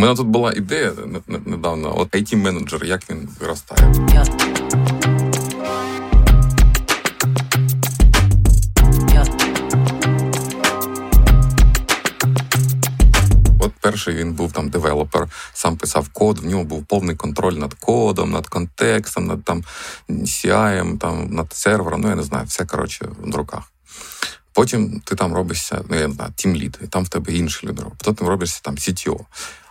У мене тут була ідея недавно. От IT менеджер як він виростає. Перший він був там девелопер, сам писав код, в нього був повний контроль над кодом, над контекстом, над там CI, там, над сервером, ну я не знаю, все коротше в руках. Потім ти там робишся, ну я не знаю, тімлід, і там в тебе інші люди роблять. Потім робишся там CTO.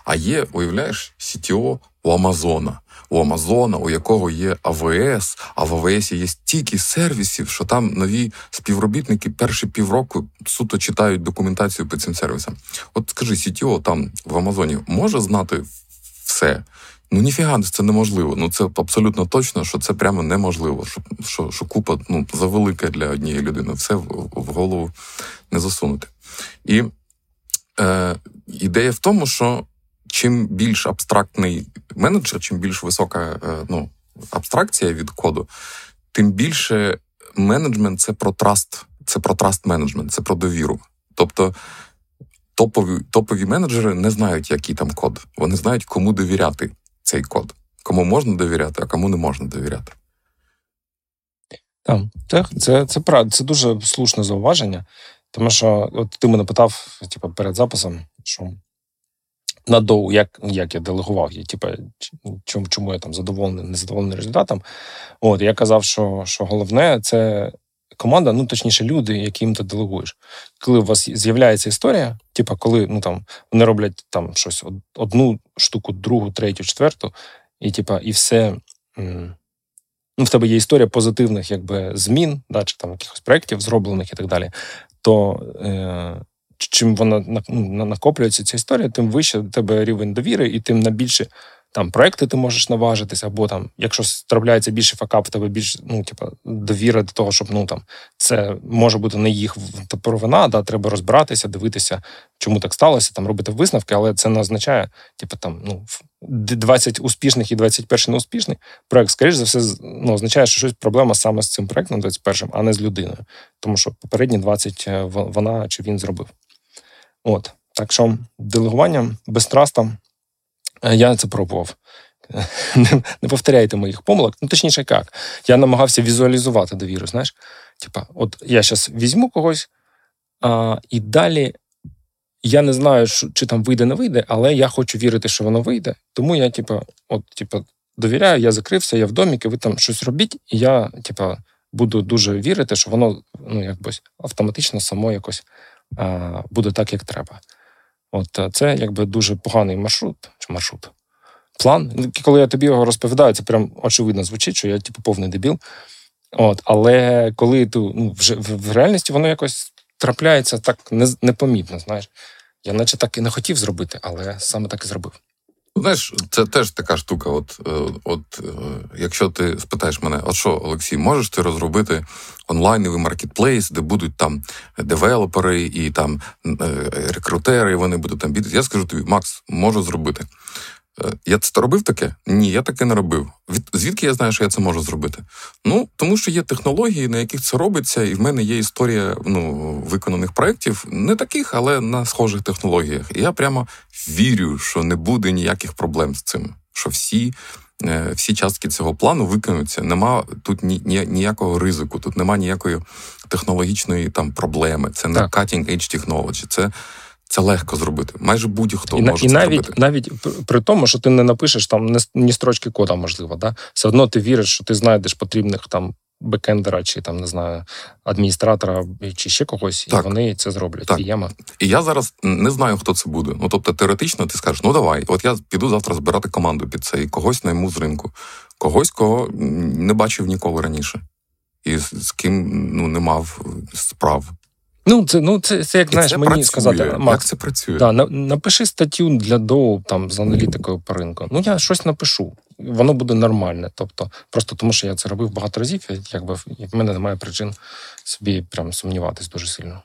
А є, уявляєш, CTO у Амазона. У Амазона, у якого є АВС, а в АВС є стільки сервісів, що там нові співробітники перші півроку суто читають документацію по цим сервісам. От скажи, CTO там в Амазоні може знати все. Ну ніфіга це неможливо. Ну це абсолютно точно, що це прямо неможливо. Що що, що купа ну, завелика для однієї людини, все в, в голову не засунути. І е, ідея в тому, що чим більш абстрактний менеджер, чим більш висока е, ну, абстракція від коду, тим більше менеджмент це про trust, це про trust management, це про довіру. Тобто топові топові менеджери не знають, який там код. Вони знають, кому довіряти цей код, кому можна довіряти, а кому не можна довіряти. Так, це це, правда, це дуже слушне зауваження. Тому що от ти мене питав, типу, перед записом, що на доу, як як я делегував її, типу, чому чому я там задоволений, незадоволений результатом. От я казав, що що головне це команда, ну точніше, люди, яким ти делегуєш. Коли у вас з'являється історія, типу, коли ну там вони роблять там щось одну штуку, другу, третю, четверту, і типа, і все. Ну, в тебе є історія позитивних якби змін, да, чи там якихось проєктів зроблених і так далі. То е, чим вона ну, накоплюється ця історія, тим вище в тебе рівень довіри, і тим на більше там проекти ти можеш наважитись, або там, якщо трапляється більше факап, в тебе більш ну, типу, довіра до того, щоб ну там це може бути не їх провина, да, треба розбиратися, дивитися, чому так сталося, там робити висновки, але це не означає, типу, там ну 20 успішних і 21 неуспішний проект, скоріш за все, ну, означає, що щось проблема саме з цим проектом, 21, а не з людиною, тому що попередні 20 е, вона чи він зробив. От. Так що делегуванням без траста я це пробував. Не, повторяйте моїх помилок. Ну, точніше, як. Я намагався візуалізувати довіру. Знаєш, Типа, от я зараз візьму когось, а, і далі я не знаю, чи там вийде, не вийде, але я хочу вірити, що воно вийде. Тому я, типа, от, типа, довіряю, я закрився, я в доміки, ви там щось робіть, і я, типа, буду дуже вірити, що воно ну, якби автоматично само якось буде так, як треба. От це якби дуже поганий маршрут чи маршрут. План. Коли я тобі його розповідаю, це прям очевидно звучить, що я типу повний дебіл. От, Але коли ти ну, вже в реальності воно якось трапляється так непомітно. знаєш. Я наче так і не хотів зробити, але саме так і зробив. Знаєш, це теж така штука. От, е, от е, якщо ти спитаєш мене, от що, Олексій, можеш ти розробити онлайновий маркетплейс, де будуть там девелопери і там е, рекрутери, вони будуть там bid ати. Я скажу тобі, Макс, можу зробити. Я це робив таке? Ні, я таке не робив. Від звідки я знаю, що я це можу зробити? Ну тому що є технології, на яких це робиться, і в мене є історія ну, виконаних проєктів, не таких, але на схожих технологіях. І я прямо вірю, що не буде ніяких проблем з цим. Що всі е, всі частки цього плану виконуються. Нема тут ні, ні, ніякого ризику, тут нема ніякої технологічної там проблеми. Це не cutting edge technology, це це легко зробити. Майже будь-хто і, може і це навіть зробити. навіть при тому, що ти не напишеш там ні строчки кода, можливо, да? все одно ти віриш, що ти знайдеш потрібних там бекендера, чи там не знаю, адміністратора, чи ще когось, так. і вони це зроблять. Так. Вієма. І я зараз не знаю, хто це буде. Ну тобто, теоретично, ти скажеш, ну давай, от я піду завтра збирати команду під це, і когось найму з ринку, когось, кого не бачив ніколи раніше, і з ким ну не мав справ. Ну, це ну, це, це як знаєш, це мені працює. сказати, Макс, як це працює. Да, напиши статтю для доу там з аналітикою по ринку. Ну, я щось напишу. Воно буде нормальне. Тобто, просто тому що я це робив багато разів, і якби в мене немає причин собі прям сумніватись дуже сильно.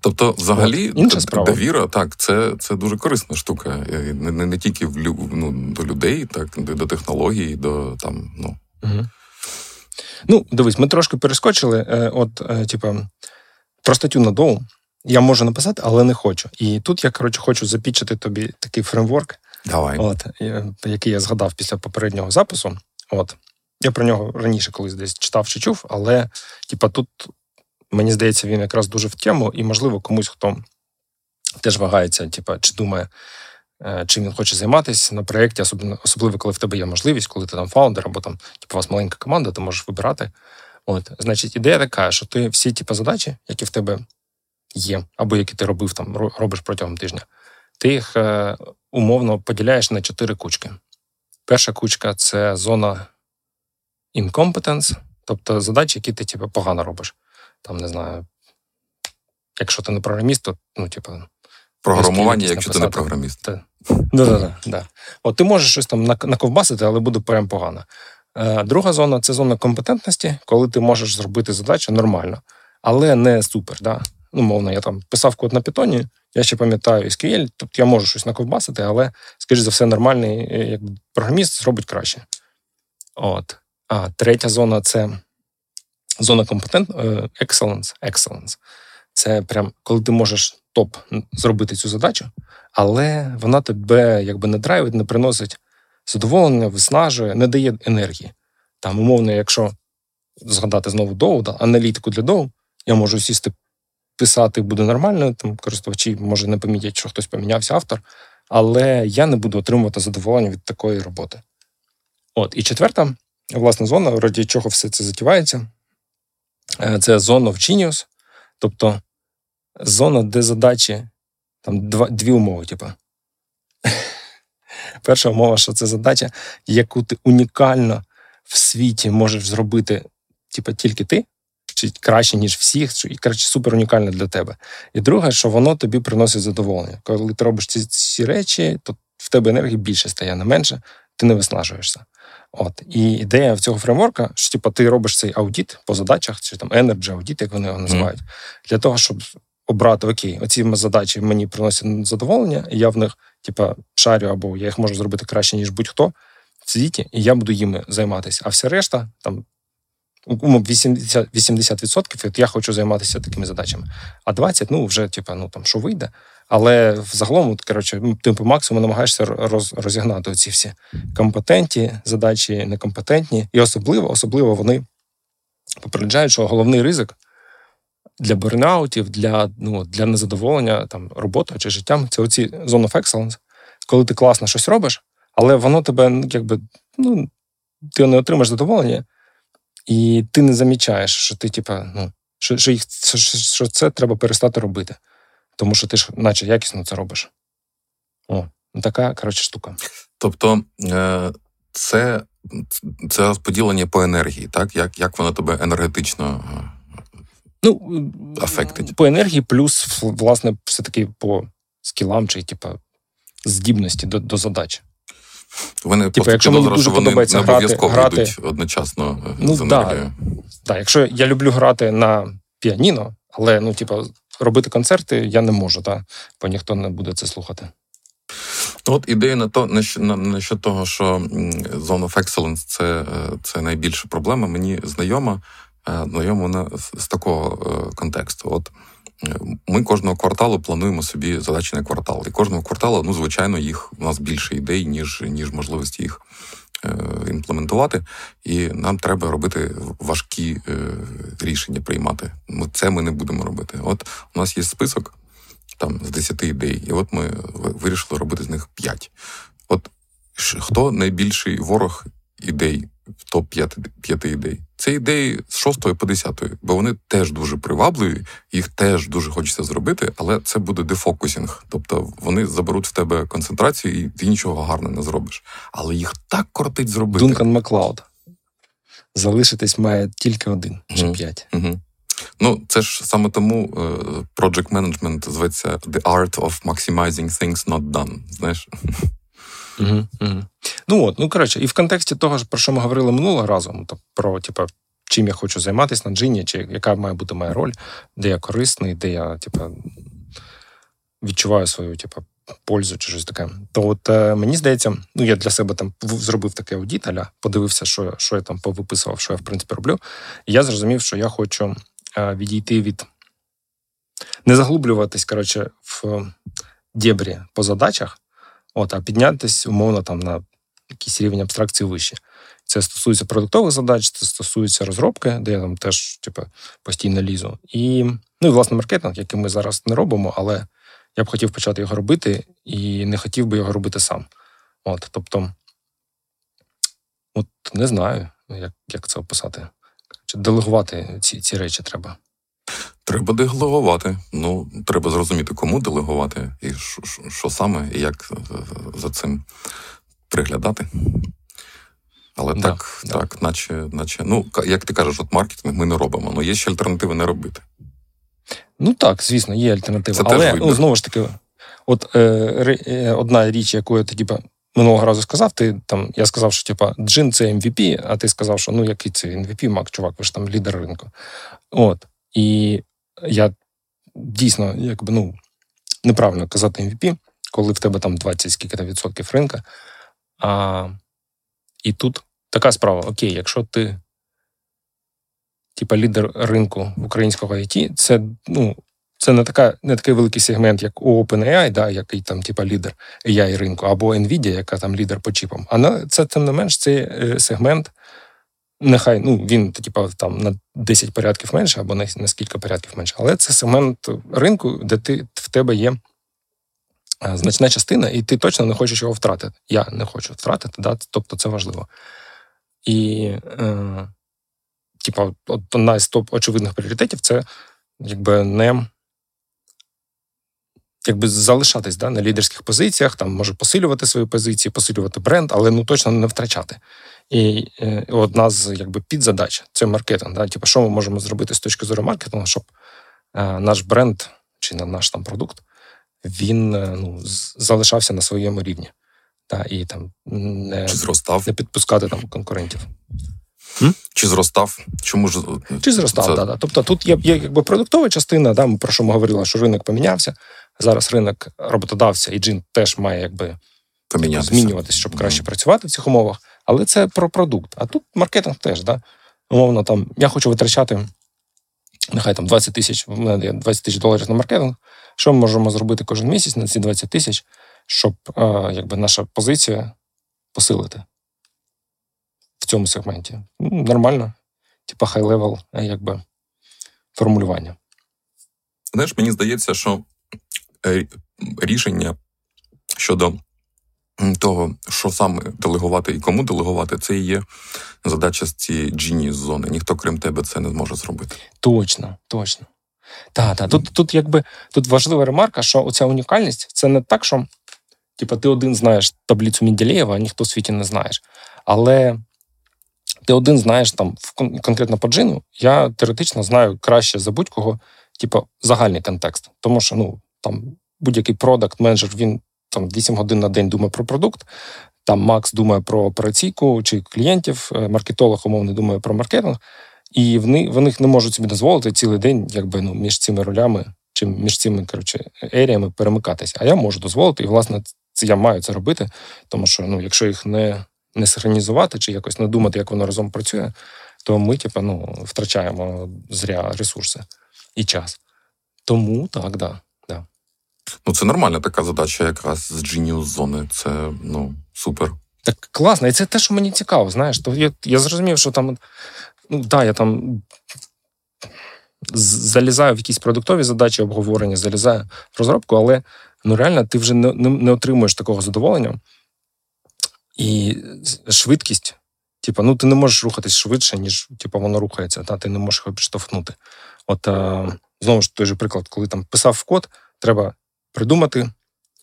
Тобто, взагалі, От, довіра, так, це це дуже корисна штука. Не не, не тільки в, ну, до людей, так, до технологій, до там, ну. Угу. Ну, дивись, ми трошки перескочили. Е, от, е, типа, про статтю на доу. я можу написати, але не хочу. І тут я коротше хочу запічити тобі такий фреймворк, Давай. От, який я згадав після попереднього запису. От я про нього раніше колись десь читав чи чув, але типа тут мені здається, він якраз дуже в тему, і можливо комусь хто теж вагається, типа, чи думає. Е, чим він хоче займатися на проєкті, особливо, особливо коли в тебе є можливість, коли ти там фаундер, або там типу, у вас маленька команда, ти можеш вибирати. От, Значить, ідея така, що ти всі типу, задачі, які в тебе є, або які ти робив там, робиш протягом тижня, ти їх е, умовно поділяєш на чотири кучки. Перша кучка це зона incompetence, тобто задачі, які ти типу, погано робиш. Там, не знаю, якщо ти не програміст, то ну, типу. Програмування, якщо ти не програміст. Да, да, От ти можеш щось там наковбасити, але буде прям погано. Е, друга зона це зона компетентності, коли ти можеш зробити задачу нормально, але не супер. Да? Ну, мовно, я там писав код на питоні, я ще пам'ятаю SQL, тобто я можу щось наковбасити, але, скоріш за все, нормальний е, як програміст зробить краще. От. А третя зона це зона компетент е, excellence. excellence. Це прям коли ти можеш топ зробити цю задачу, але вона тебе якби не драйвить, не приносить задоволення, виснажує, не дає енергії. Там, умовно, якщо згадати знову Доу, да, аналітику для Доу, я можу сісти писати, буде нормально, там користувачі може не помітять, що хтось помінявся автор, але я не буду отримувати задоволення від такої роботи. От, і четверта, власне, зона, раді чого все це затівається, е, це зона в Genius, тобто зона, де задачі, там дві умови, типу. Перша умова, що це задача, яку ти унікально в світі можеш зробити, типу, тільки ти, чи краще, ніж всіх, і краще супер унікальне для тебе. І друге, що воно тобі приносить задоволення. Коли ти робиш ці ці речі, то в тебе енергії більше стає, не менше, ти не виснажуєшся. От І ідея в цього фреймворка, що типу, ти робиш цей аудіт по задачах, чи там Energy аудіт, як вони його називають, mm. для того, щоб обрати окей, оці задачі мені приносять задоволення, і я в них, типа, шарю, або я їх можу зробити краще, ніж будь-хто в світі, і я буду їми займатися. А вся решта, там 80%, 80% от я хочу займатися такими задачами. А 20%, ну вже типа, ну там що вийде. Але взагалом, от, коротше, ну, ти по максимуму намагаєшся роз, розігнати оці всі компетентні задачі, некомпетентні, і особливо, особливо вони попереджають, що головний ризик для бурнаутів, для ну, для незадоволення там, роботою чи життям це оці zone of excellence, коли ти класно щось робиш, але воно тебе, ну, якби, ну, ти не отримаєш задоволення, і ти не замічаєш, що ти, типа, ну, що що, їх, що, що це треба перестати робити. Тому що ти ж, наче, якісно це робиш. О, така, коротше, штука. Тобто, е, це це розподілення по енергії, так? Як як воно тебе енергетично е, Ну, Affected. По енергії, плюс, власне, все-таки по скілам чи, типа, здібності до до задач. Вони типу, якщо мені дуже подобається не обов'язково грати, йдуть одночасно е, ну, з енергією. Так, да, якщо я люблю грати на піаніно, але ну, типу, робити концерти я не можу, та, бо ніхто не буде це слухати. От ідея на то на, на, на що того, що Zone of Excellence це, е, це найбільша проблема, мені знайома. Е, знайома з такого е, контексту. От е, ми кожного кварталу плануємо собі задачі на квартал. І кожного кварталу, ну, звичайно, їх у нас більше ідей, ніж ніж можливості їх імплементувати. І нам треба робити важкі рішення приймати. Це ми не будемо робити. От у нас є список там з 10 ідей, і от ми вирішили робити з них 5. От хто найбільший ворог ідей в топ 5 ідей? Це ідеї з 6 по 10, бо вони теж дуже привабливі, їх теж дуже хочеться зробити, але це буде дефокусінг. Тобто вони заберуть в тебе концентрацію, і ти нічого гарного не зробиш. Але їх так кортить зробити. Дункан Маклауд. Залишитись має тільки один, чи mm п'ять. Угу. Ну, це ж саме тому е, project management зветься The Art of Maximizing Things Not Done. Знаєш? Угу, угу. Ну от, ну коротше, і в контексті того, про що ми говорили минулого разу, ну, про типу, чим я хочу займатися на джині, чи яка має бути моя роль, де я корисний, де я типу, відчуваю свою типу, пользу чи щось таке. То от е, мені здається, ну я для себе там зробив такий аудіт, аля, подивився, що що я там повиписував, що я в принципі роблю. І я зрозумів, що я хочу е, відійти від не заглублюватись, коротше, в дєбрі по задачах, от, а піднятись, умовно, там на якийсь рівень абстракції вище. Це стосується продуктових задач, це стосується розробки, де я там теж типу, постійно лізу. І, ну і власне маркетинг, який ми зараз не робимо, але я б хотів почати його робити і не хотів би його робити сам. От, Тобто, от не знаю, як як це описати. Чи делегувати ці ці речі треба. Треба делегувати. Ну, треба зрозуміти, кому делегувати, і що, саме, і як за цим приглядати. Але да, так, да. так, наче, наче, ну, як ти кажеш, от маркетинг ми не робимо. Ну, є ще альтернативи не робити. Ну так, звісно, є альтернатива. Це Але ну, знову ж таки, от е, е, одна річ, яку я тоді минулого разу сказав, ти там я сказав, що типа джин це MVP, а ти сказав, що ну який це MVP, мак, чувак, ви ж там лідер ринку. От. І я дійсно, якби ну, неправильно казати MVP, коли в тебе там 20 скільки то відсотків ринка. А, І тут така справа: Окей, якщо ти типа лідер ринку українського IT, це ну, це не така, не такий великий сегмент, як у OpenAI, да, який там, типа, лідер AI ринку, або Nvidia, яка там лідер по чіпам. А на це тим не менш цей е, сегмент. Нехай ну він типа там на 10 порядків менше, або на, на скільки порядків менше, але це сегмент ринку, де ти в тебе є значна частина, і ти точно не хочеш його втратити. Я не хочу втратити, да? тобто це важливо. І е, типа, одна з топ очевидних пріоритетів це якби не якби залишатись да, на лідерських позиціях, там може посилювати свої позиції, посилювати бренд, але ну точно не втрачати. І е, одна з якби підзадач це маркетинг. Да? Типу, що ми можемо зробити з точки зору маркетингу, щоб е, наш бренд чи наш там продукт він е, ну, залишався на своєму рівні. Да? І там не, чи зростав. не підпускати там конкурентів. Чи зростав? Чому ж чи зростав? Це... Да, да. Тобто тут є є якби продуктова частина, да, про що ми говорили, що ринок помінявся. Зараз ринок роботодавця і джин теж має якби змінюватися, щоб краще mm-hmm. працювати в цих умовах. Але це про продукт. А тут маркетинг теж, да. Умовно, там я хочу витрачати нехай там 20 тисяч, 20 тисяч доларів на маркетинг. Що ми можемо зробити кожен місяць на ці 20 тисяч, щоб а, якби наша позиція посилити в цьому сегменті? Ну, Нормально, типа high-level, якби формулювання. Знаєш, мені здається, що Е, рішення щодо того, що саме делегувати і кому делегувати, це і є задача з цієї genius зони. Ніхто, крім тебе, це не зможе зробити. Точно, точно. Так, так. Тут тут якби тут важлива ремарка, що оця унікальність це не так, що типу, ти один знаєш таблицю Мінділєєва, а ніхто в світі не знаєш. Але ти один знаєш там конкретно по джину, я теоретично знаю краще за будь-кого, типу, загальний контекст. Тому що ну, там будь-який продакт-менеджер, він там 8 годин на день думає про продукт. Там Макс думає про операційку чи клієнтів, е, маркетолог, умовно, думає про маркетинг, і вони вони не можуть собі дозволити цілий день, якби ну, між цими ролями чи між цими коротше, еріями перемикатися. А я можу дозволити, і, власне, це я маю це робити, тому що ну, якщо їх не не синхронізувати чи якось не думати, як воно разом працює, то ми, типу, ну, втрачаємо зря ресурси і час. Тому так, да. Ну, це нормальна така задача, якраз з Genius зони. Це ну, супер. Так класно, і це те, що мені цікаво, знаєш. То я я зрозумів, що там, ну да, я там залізаю в якісь продуктові задачі, обговорення, залізаю в розробку, але ну реально ти вже не, не, отримуєш такого задоволення. І швидкість, типу, ну ти не можеш рухатись швидше, ніж типу, воно рухається, та ти не можеш його підштовхнути. От а, знову ж той же приклад, коли там писав код, треба придумати,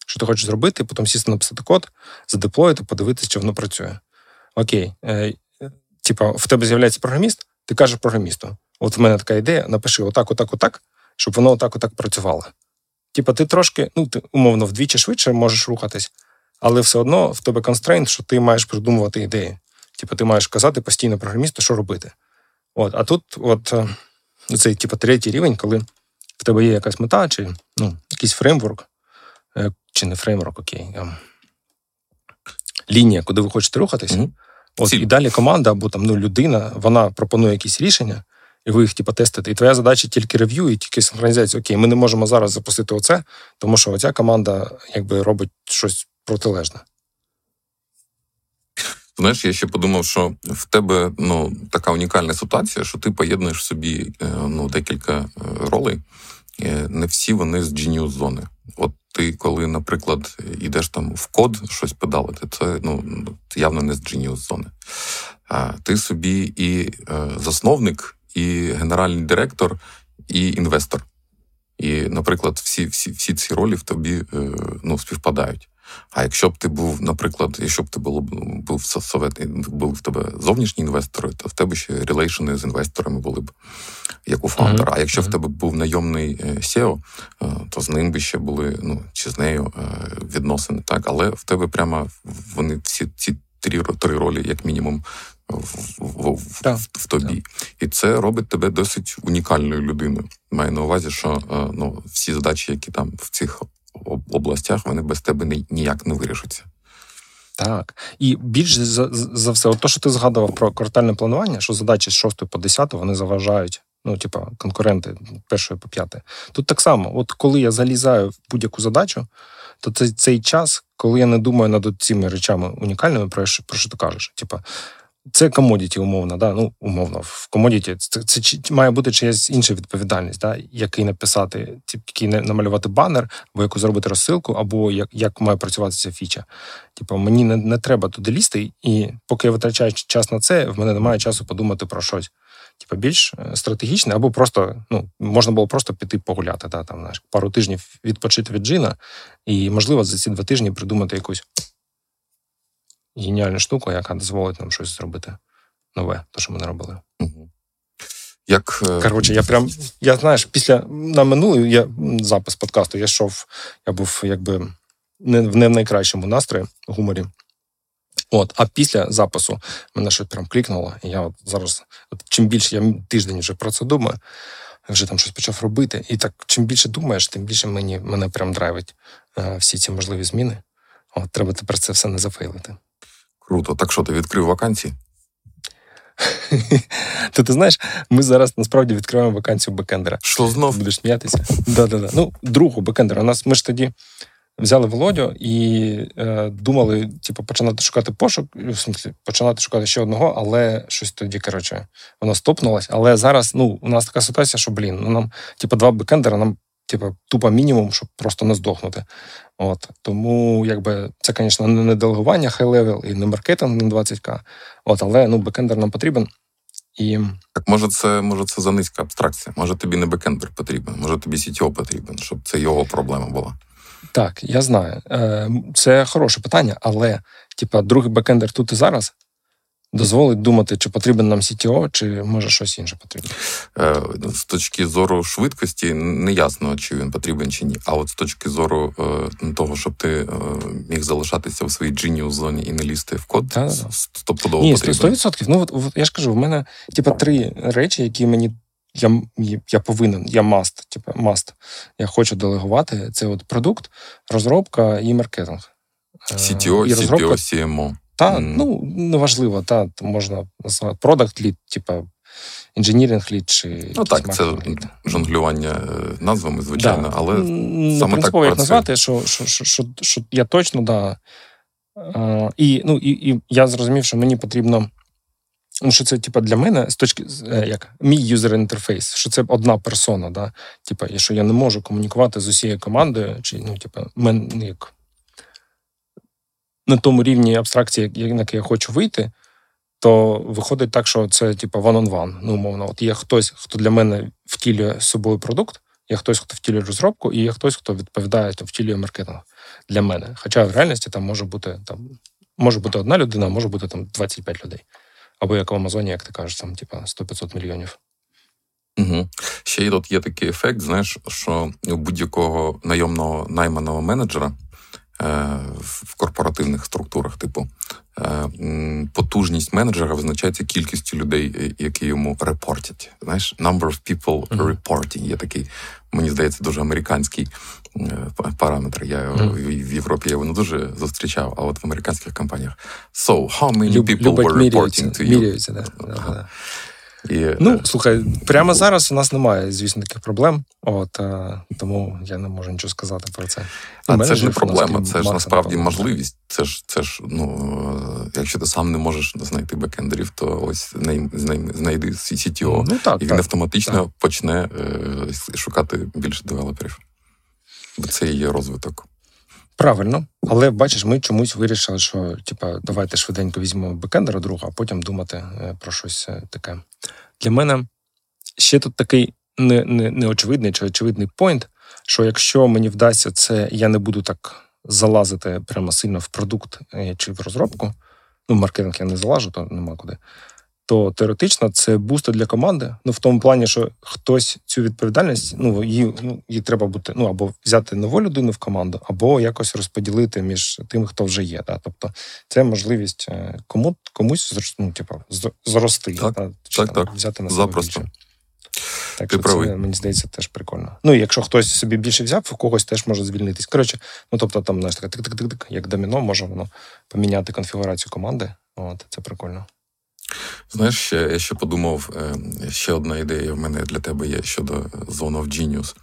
що ти хочеш зробити, потім сісти написати код, задеплоїти, подивитися, чи воно працює. Окей, е, типа, в тебе з'являється програміст, ти кажеш програмісту: от в мене така ідея, напиши отак, отак, отак, щоб воно отак, отак працювало. Типа, ти трошки, ну, ти умовно, вдвічі швидше можеш рухатись, але все одно в тебе constraint, що ти маєш придумувати ідеї. Типу, ти маєш казати постійно програмісту, що робити. От, А тут, от е, цей, типу, третій рівень, коли в тебе є якась мета, чи ну, якийсь фреймворк, е, чи не фреймворк, окей. Ем, лінія, куди ви хочете рухатись. Mm-hmm. От, І далі команда або там ну, людина, вона пропонує якісь рішення, і ви їх типу, тестите. І твоя задача тільки рев'ю і тільки синхронізація. Окей, ми не можемо зараз запустити оце, тому що оця команда якби робить щось протилежне. Знаєш, я ще подумав, що в тебе ну, така унікальна ситуація, що ти поєднуєш собі е, ну, декілька е, ролей. Е, не всі вони з Genius зони. От ти, коли, наприклад, йдеш там в код щось педалити, це ну, явно не з Genius зони. А ти собі і засновник, і генеральний директор, і інвестор. І, наприклад, всі всі, всі ці ролі в тобі ну, співпадають. А якщо б ти був, наприклад, якщо б ти був, був совет, був в тебе зовнішні інвестори, то в тебе ще релейшени з інвесторами були б як у фаундера. Uh-huh. А якщо uh-huh. в тебе був найомний SEO, е, то з ним би ще були, ну чи з нею е, відносини, так, але в тебе прямо вони всі ці три, три ролі, як мінімум. В в, в, yeah. в, в тобі. Yeah. І це робить тебе досить унікальною людиною. Маю на увазі, що е, ну, всі задачі, які там в цих областях вони без тебе ніяк не вирішаться. Так. І більш за за все, от то, що ти згадував про квартальне планування, що задачі з 6 по 10 вони заважають, ну, типа, конкуренти першої по п'яте. Тут так само, от коли я залізаю в будь-яку задачу, то це цей час, коли я не думаю над цими речами унікальними, про що, про що ти кажеш. Типа, це commodity, умовно, да? ну, умовно, в commodity це, це, це має бути чиясь інша відповідальність, да? який написати, який намалювати банер, або яку зробити розсилку, або як як має працювати ця фіча. Типу, мені не не треба туди лізти, і поки я витрачаю час на це, в мене немає часу подумати про щось. Типу, більш е, стратегічне, або просто ну, можна було просто піти погуляти, да, там, знаєш, пару тижнів відпочити від Djinni, і, можливо, за ці два тижні придумати якусь геніальну штуку, яка дозволить нам щось зробити нове, те, що ми не робили. Угу. Як... Е, Коротше, я прям, я знаєш, після на минулий я запис подкасту, я йшов, я був якби не в не в найкращому настрої, гуморі. От, а після запису мене щось прям клікнуло, і я от зараз, от чим більше я тиждень вже про це думаю, вже там щось почав робити. І так, чим більше думаєш, тим більше мені мене прям драйвить е, всі ці можливі зміни. От, Треба тепер це все не зафейлити. Круто. Так що ти відкрив вакансії? То ти знаєш, ми зараз насправді відкриваємо вакансію бекендера. Що знов? Будеш сміятися? Да-да-да. Ну, другу бекендера. У нас ми ж тоді взяли Володю і е, думали, типу, починати шукати пошук, в смысле, починати шукати ще одного, але щось тоді, коротше, воно стопнулось. Але зараз ну, у нас така ситуація, що, блін, ну нам, типу, два бекендера нам типу, тупо мінімум, щоб просто не здохнути. От Тому, якби це, звісно, не делегування high-level і не маркетинг на 20к. От, але ну, бекендер нам потрібен. І... Так може це може це за низька абстракція. Може тобі не бекендер потрібен, може тобі CTO потрібен, щоб це його проблема була. Так, я знаю. Е, це хороше питання, але типа, другий бекендер тут і зараз дозволить думати, чи потрібен нам CTO, чи може щось інше потрібно. Е, з точки зору швидкості не ясно, чи він потрібен чи ні. А от з точки зору е, того, щоб ти е, міг залишатися в своїй genius зоні і не лізти в код, стопудово Ні, потрібен. 100%. Ну от, от я ж кажу, в мене типа три речі, які мені. Я я повинен, я must, типу, must. Я хочу делегувати. Це от продукт, розробка і маркетинг. CTO, і CPO, CMO. Та, mm. ну, неважливо, та, можна назвати продакт лід, типа інженіринг лід чи. Ну так, це lead. жонглювання е, назвами, звичайно, да. але Не саме так як назвати, що що, що, що, що я точно, да. А, і, ну, і, і я зрозумів, що мені потрібно. Ну, що це, типа, для мене з точки е, як мій юзер інтерфейс, що це одна персона, да? Типа, що я не можу комунікувати з усією командою, чи ну, типа, мен, ну, як на тому рівні абстракції, на який я хочу вийти, то виходить так, що це типу one-on-one. Ну, умовно, от є хтось, хто для мене втілює з собою продукт, є хтось, хто втілює розробку, і є хтось, хто відповідає, хто втілює маркетинг для мене. Хоча в реальності там може бути там може бути одна людина, може бути там 25 людей. Або як в Амазоні, як ти кажеш, там типа 100-500 мільйонів. Угу. Ще й тут є такий ефект, знаєш, що у будь-якого найомного найманого менеджера в корпоративних структурах, типу е, потужність менеджера визначається кількістю людей, е, які йому репортять. Знаєш, number of people reporting є такий, мені здається, дуже американський параметр. Я mm. в Європі його не дуже зустрічав, а от в американських компаніях. So, how many people were reporting to you? Міряються, да. І, Ну, е, слухай, прямо зараз у нас немає, звісно, таких проблем. От е, тому я не можу нічого сказати про це. А це ж не проблема, це ж насправді проблема. можливість. Це ж це ж, ну якщо ти сам не можеш знайти бекендерів, то ось знайди CTO, ну, так, і він так, автоматично так. почне е, шукати більше девелоперів. Бо це і є розвиток. Правильно, але бачиш, ми чомусь вирішили, що типа давайте швиденько візьмемо бекендера друга, а потім думати е, про щось е, таке. Для мене ще тут такий не, не, неочевидний чи очевидний point, що якщо мені вдасться це, я не буду так залазити прямо сильно в продукт е, чи в розробку. Ну, маркетинг я не залажу, то нема куди то теоретично це бустер для команди. Ну в тому плані, що хтось цю відповідальність, ну її ну її треба бути ну або взяти нову людину в команду, або якось розподілити між тим, хто вже є. Да? Тобто це можливість е, кому комусь ну, типу, зрости, так, да? Чи, так, там, взяти на себе Запросто. більше. Так Ти що правий. це, мені здається, теж прикольно. Ну, і якщо хтось собі більше взяв, у когось теж може звільнитись. Коротше, ну тобто, там, знаєш, таке тик-тик-тик, як доміно, може воно поміняти конфігурацію команди. От, Це прикольно. Знаєш, я ще подумав, е, ще одна ідея в мене для тебе є щодо Zone of Genius.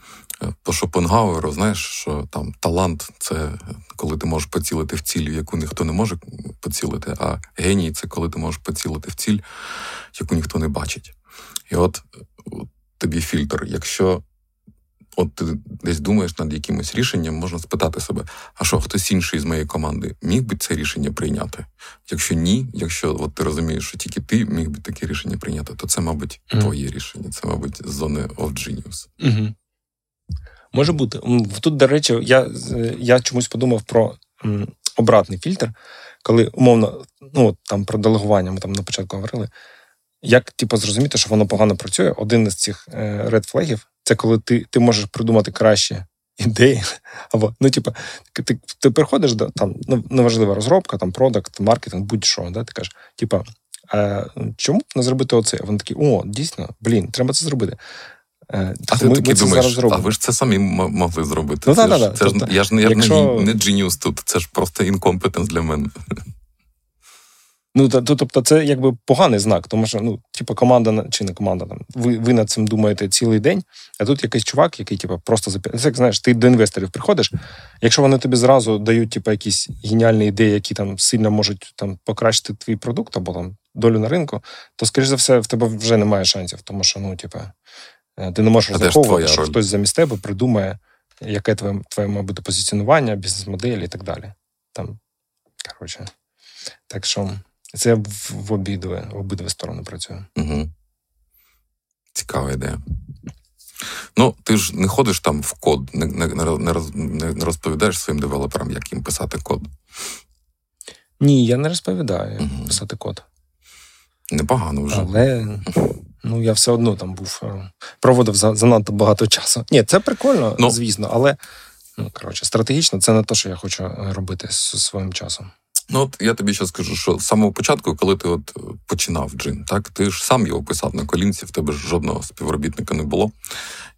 Е, по Шопенгауеру, знаєш, що там талант це коли ти можеш поцілити в ціль, яку ніхто не може поцілити, а геній це коли ти можеш поцілити в ціль, яку ніхто не бачить. І от тобі фільтр. Якщо от ти десь думаєш над якимось рішенням, можна спитати себе, а що хтось інший з моєї команди міг би це рішення прийняти? Якщо ні, якщо от ти розумієш, що тільки ти міг би таке рішення прийняти, то це, мабуть, mm-hmm. твоє рішення, це, мабуть, з зони of genius. Mm-hmm. Може бути. Тут, до речі, я я чомусь подумав про м, обратний фільтр, коли умовно, ну там про делегування ми там на початку говорили. Як типу, зрозуміти, що воно погано працює? Один із цих ред флегів це коли ти ти можеш придумати краще ідеї. Або, ну, типу, ти ти приходиш до там, ну, неважлива розробка, там продакт, маркетинг, будь-що. Да? Ти кажеш, типу, а чому не зробити оце? Вони такі, о, дійсно, блін, треба це зробити. Е, а ти ми, таки ми думаєш, а ви ж це самі могли зробити. Ну, це да, ж, да, це тобто, ж, я ж я якщо... не, не дженіус тут, це ж просто інкомпетенс для мене. Ну то, тобто, це якби поганий знак, тому що ну, типу, команда чи не команда там. Ви ви над цим думаєте цілий день, а тут якийсь чувак, який типу, просто запитає. Це як знаєш, ти до інвесторів приходиш. Якщо вони тобі зразу дають типу, якісь геніальні ідеї, які там сильно можуть там покращити твій продукт або там долю на ринку, то скоріш за все в тебе вже немає шансів, тому що ну, типу, е, ти не можеш розраховувати, що роль? хтось замість тебе придумає, яке твоє твоє має бути позиціонування, бізнес-модель і так далі. Там, коротше, так що. Це в обидві, в обидві сторони працює. Угу. Цікава ідея. Ну, ти ж не ходиш там в код, не не, не, не розповідаєш своїм девелоперам, як їм писати код. Ні, я не розповідаю, угу. писати код. Непогано вже. Але ну, я все одно там був, е, проводив занадто багато часу. Ні, це прикольно, ну, звісно, але ну, коротше, стратегічно це не те, що я хочу робити з своїм часом. Ну, от я тобі ще скажу, що з самого початку, коли ти от е, починав джин, так ти ж сам його писав на колінці, в тебе ж жодного співробітника не було.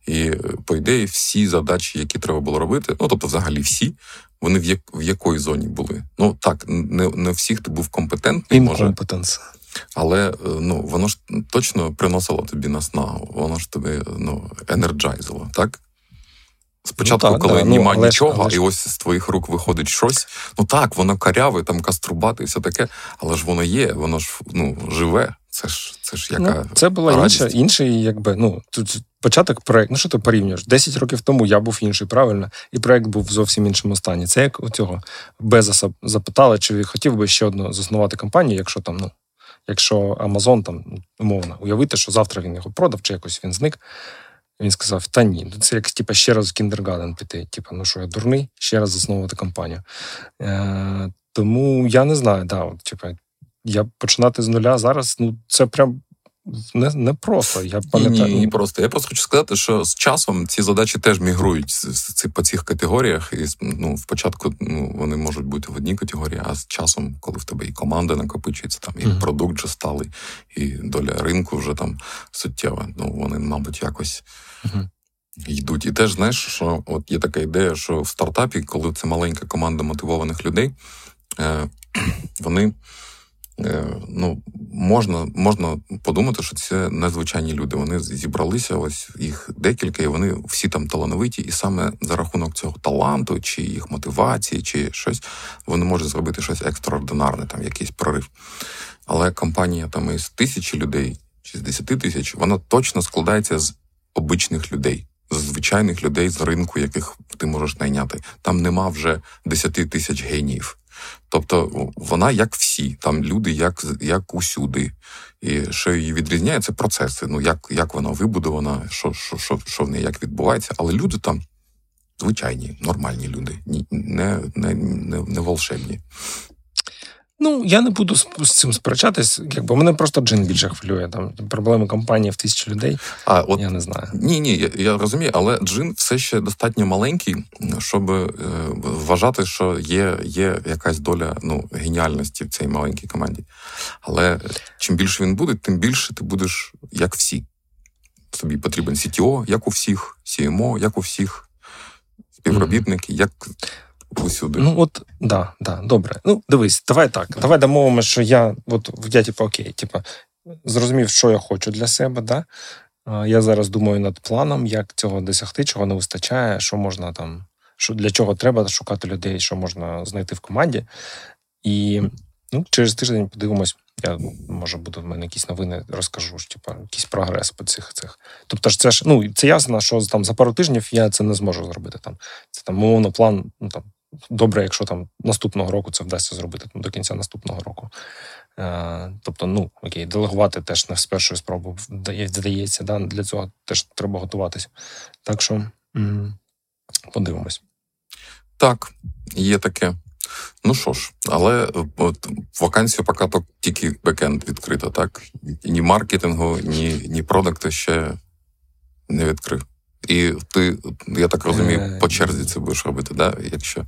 І, е, по ідеї, всі задачі, які треба було робити, ну тобто, взагалі, всі, вони в як в якої зоні були. Ну так, не не всіх ти був компетентний, може. Але е, ну воно ж точно приносило тобі наснагу, воно ж тобі ну енерджайзило, так? Спочатку, ну, так, коли да, нема ну, нічого, але і ось з твоїх рук виходить щось. Ну так, воно каряве, там каструбати і все таке, але ж воно є, воно ж ну, живе. Це ж це ж яка. Ну, це була інша, інший, якби ну тут початок проєкту. Ну що ти порівнюєш? Десять років тому я був інший, правильно, і проєкт був в зовсім іншому стані. Це як у цього Безоса запитали, чи хотів би ще одну заснувати компанію, якщо там, ну, якщо Амазон там умовно уявити, що завтра він його продав, чи якось він зник. Він сказав: Та ні, ну, це як типу, ще раз в кіндергаден піти. Типу, ну що я дурний, ще раз засновувати компанію. Е, Тому я не знаю, да, от, типу, я починати з нуля зараз, ну це прям не не просто. Я пам'ятаю. Ні, ні, просто. Я просто хочу сказати, що з часом ці задачі теж мігрують по цих категоріях. І ну, спочатку ну, вони можуть бути в одній категорії, а з часом, коли в тебе і команда накопичується, там і mm-hmm. продукт вже сталий, і доля ринку вже там суттєва. Ну вони, мабуть, якось. Йдуть. І теж знаєш, що от є така ідея, що в стартапі, коли це маленька команда мотивованих людей, е, вони Е, ну, можна можна подумати, що це незвичайні люди. Вони зібралися, ось їх декілька, і вони всі там талановиті, і саме за рахунок цього таланту, чи їх мотивації, чи щось, вони можуть зробити щось екстраординарне, там якийсь прорив. Але компанія там із тисячі людей чи з десяти тисяч, вона точно складається з обичних людей. Звичайних людей з ринку, яких ти можеш найняти. Там нема вже десяти тисяч геніїв. Тобто вона як всі, там люди, як як усюди. І що її відрізняє, це процеси. Ну, як як вона вибудована, що що, що, що в неї як відбувається. Але люди там звичайні, нормальні люди, не, не, не, не волшебні. Ну, я не буду з, цим сперечатись, якби мене просто джин більше хвилює. Там проблеми компанії в тисячі людей. А от я не знаю. Ні, ні, я, я розумію, але джин все ще достатньо маленький, щоб е, вважати, що є є якась доля ну, геніальності в цій маленькій команді. Але чим більше він буде, тим більше ти будеш як всі. Тобі потрібен CTO, як у всіх, CMO, як у всіх, співробітники, mm-hmm. як усюди. Ну, от, да, да, добре. Ну, дивись, давай так. Давай домовимося, що я, от я, типу, окей, типу, зрозумів, що я хочу для себе, да. Я зараз думаю над планом, як цього досягти, чого не вистачає, що можна там, що для чого треба шукати людей, що можна знайти в команді. І ну, через тиждень подивимось, я може буду в мене якісь новини, розкажу типу, якийсь прогрес по цих цих. Тобто ж це ж ну це ясно, що там за пару тижнів я це не зможу зробити. Там це там умовно план, ну там добре, якщо там наступного року це вдасться зробити там, до кінця наступного року. Е, Тобто, ну окей, делегувати теж не з першої спроби здається, да, для цього теж треба готуватися. Так що м- подивимось. Так, є таке. Ну що ж, але от вакансію поки тільки бекенд відкрита, так? Ні маркетингу, ні ні продукту ще не відкрив. І ти, я так розумію, е, по черзі це будеш робити, да? якщо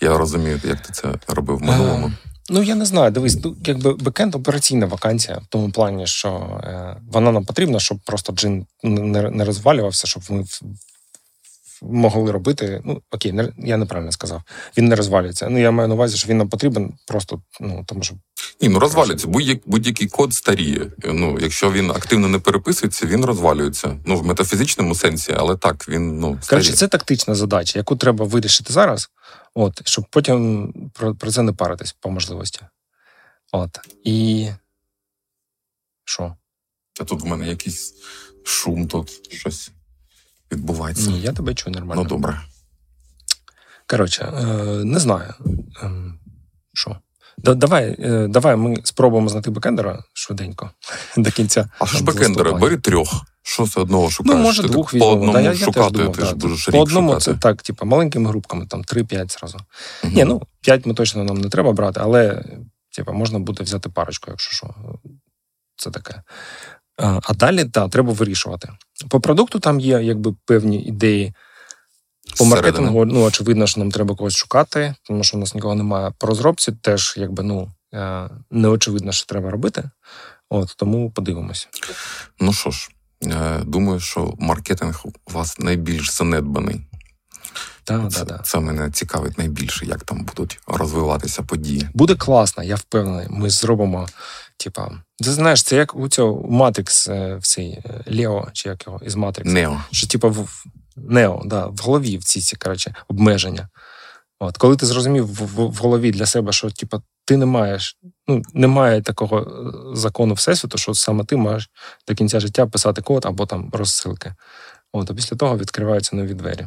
я розумію, як ти це робив в минулому. Е, ну, я не знаю. Дивись, ну, якби бекенд операційна вакансія, в тому плані, що е, вона нам потрібна, щоб просто джин не не розвалювався, щоб ми могли робити. Ну, окей, не, я неправильно сказав. Він не розвалюється. Ну, я маю на увазі, що він нам потрібен просто, ну, тому що. Ні, ну розвалюється. Будь-який код старіє. Ну, Якщо він активно не переписується, він розвалюється. Ну, в метафізичному сенсі, але так, він ну. Старіє. Коротше, це тактична задача, яку треба вирішити зараз, от, щоб потім про, про це не паритись по можливості. От. І. Що? А тут в мене якийсь шум, тут щось відбувається. Ні, я тебе чую нормально. Ну, добре. Коротше, е, не знаю. Ем, Давай е, давай ми спробуємо знайти бекендера швиденько до кінця. А що ж бекендера? Бери трьох. Що з одного шукаєш? Ну, може, ти двох візьмемо. По одному да, я, шукати, я теж думав, ти ж будеш По одному шукати. це так, типу, маленькими групками, там 3-5 зразу. Угу. Ні, ну 5 ми точно нам не треба брати, але типу, можна буде взяти парочку, якщо що. Це таке. А далі так, треба вирішувати. По продукту там є якби певні ідеї. По маркетингу, ну, очевидно, що нам треба когось шукати, тому що у нас нікого немає. По розробці теж якби ну е, не очевидно, що треба робити. От Тому подивимося. Ну що ж, е, думаю, що маркетинг у вас найбільш занедбаний. Да, це, да, да. це мене цікавить найбільше, як там будуть розвиватися події. Буде класно, я впевнений. Ми зробимо Типа, ти знаєш, це як у цього Матрикс е, в цей Лео, чи як його із Матрикс. Нео. Що, типа, в Нео, да, в голові в ці, ці коротше, обмеження. От, Коли ти зрозумів в, в, в голові для себе, що типа, ти не маєш, ну, немає такого е, закону Всесвіту, що саме ти маєш до кінця життя писати код або там розсилки. От, А після того відкриваються нові двері.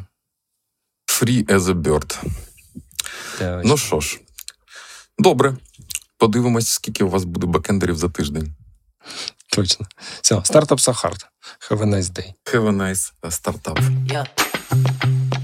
Free as a bird. Ну що ж, добре. Подивимось, скільки у вас буде бекендерів за тиждень. Точно. Все, стартап Сахарт. Have a nice day. Have a nice startup. Yeah. Yeah.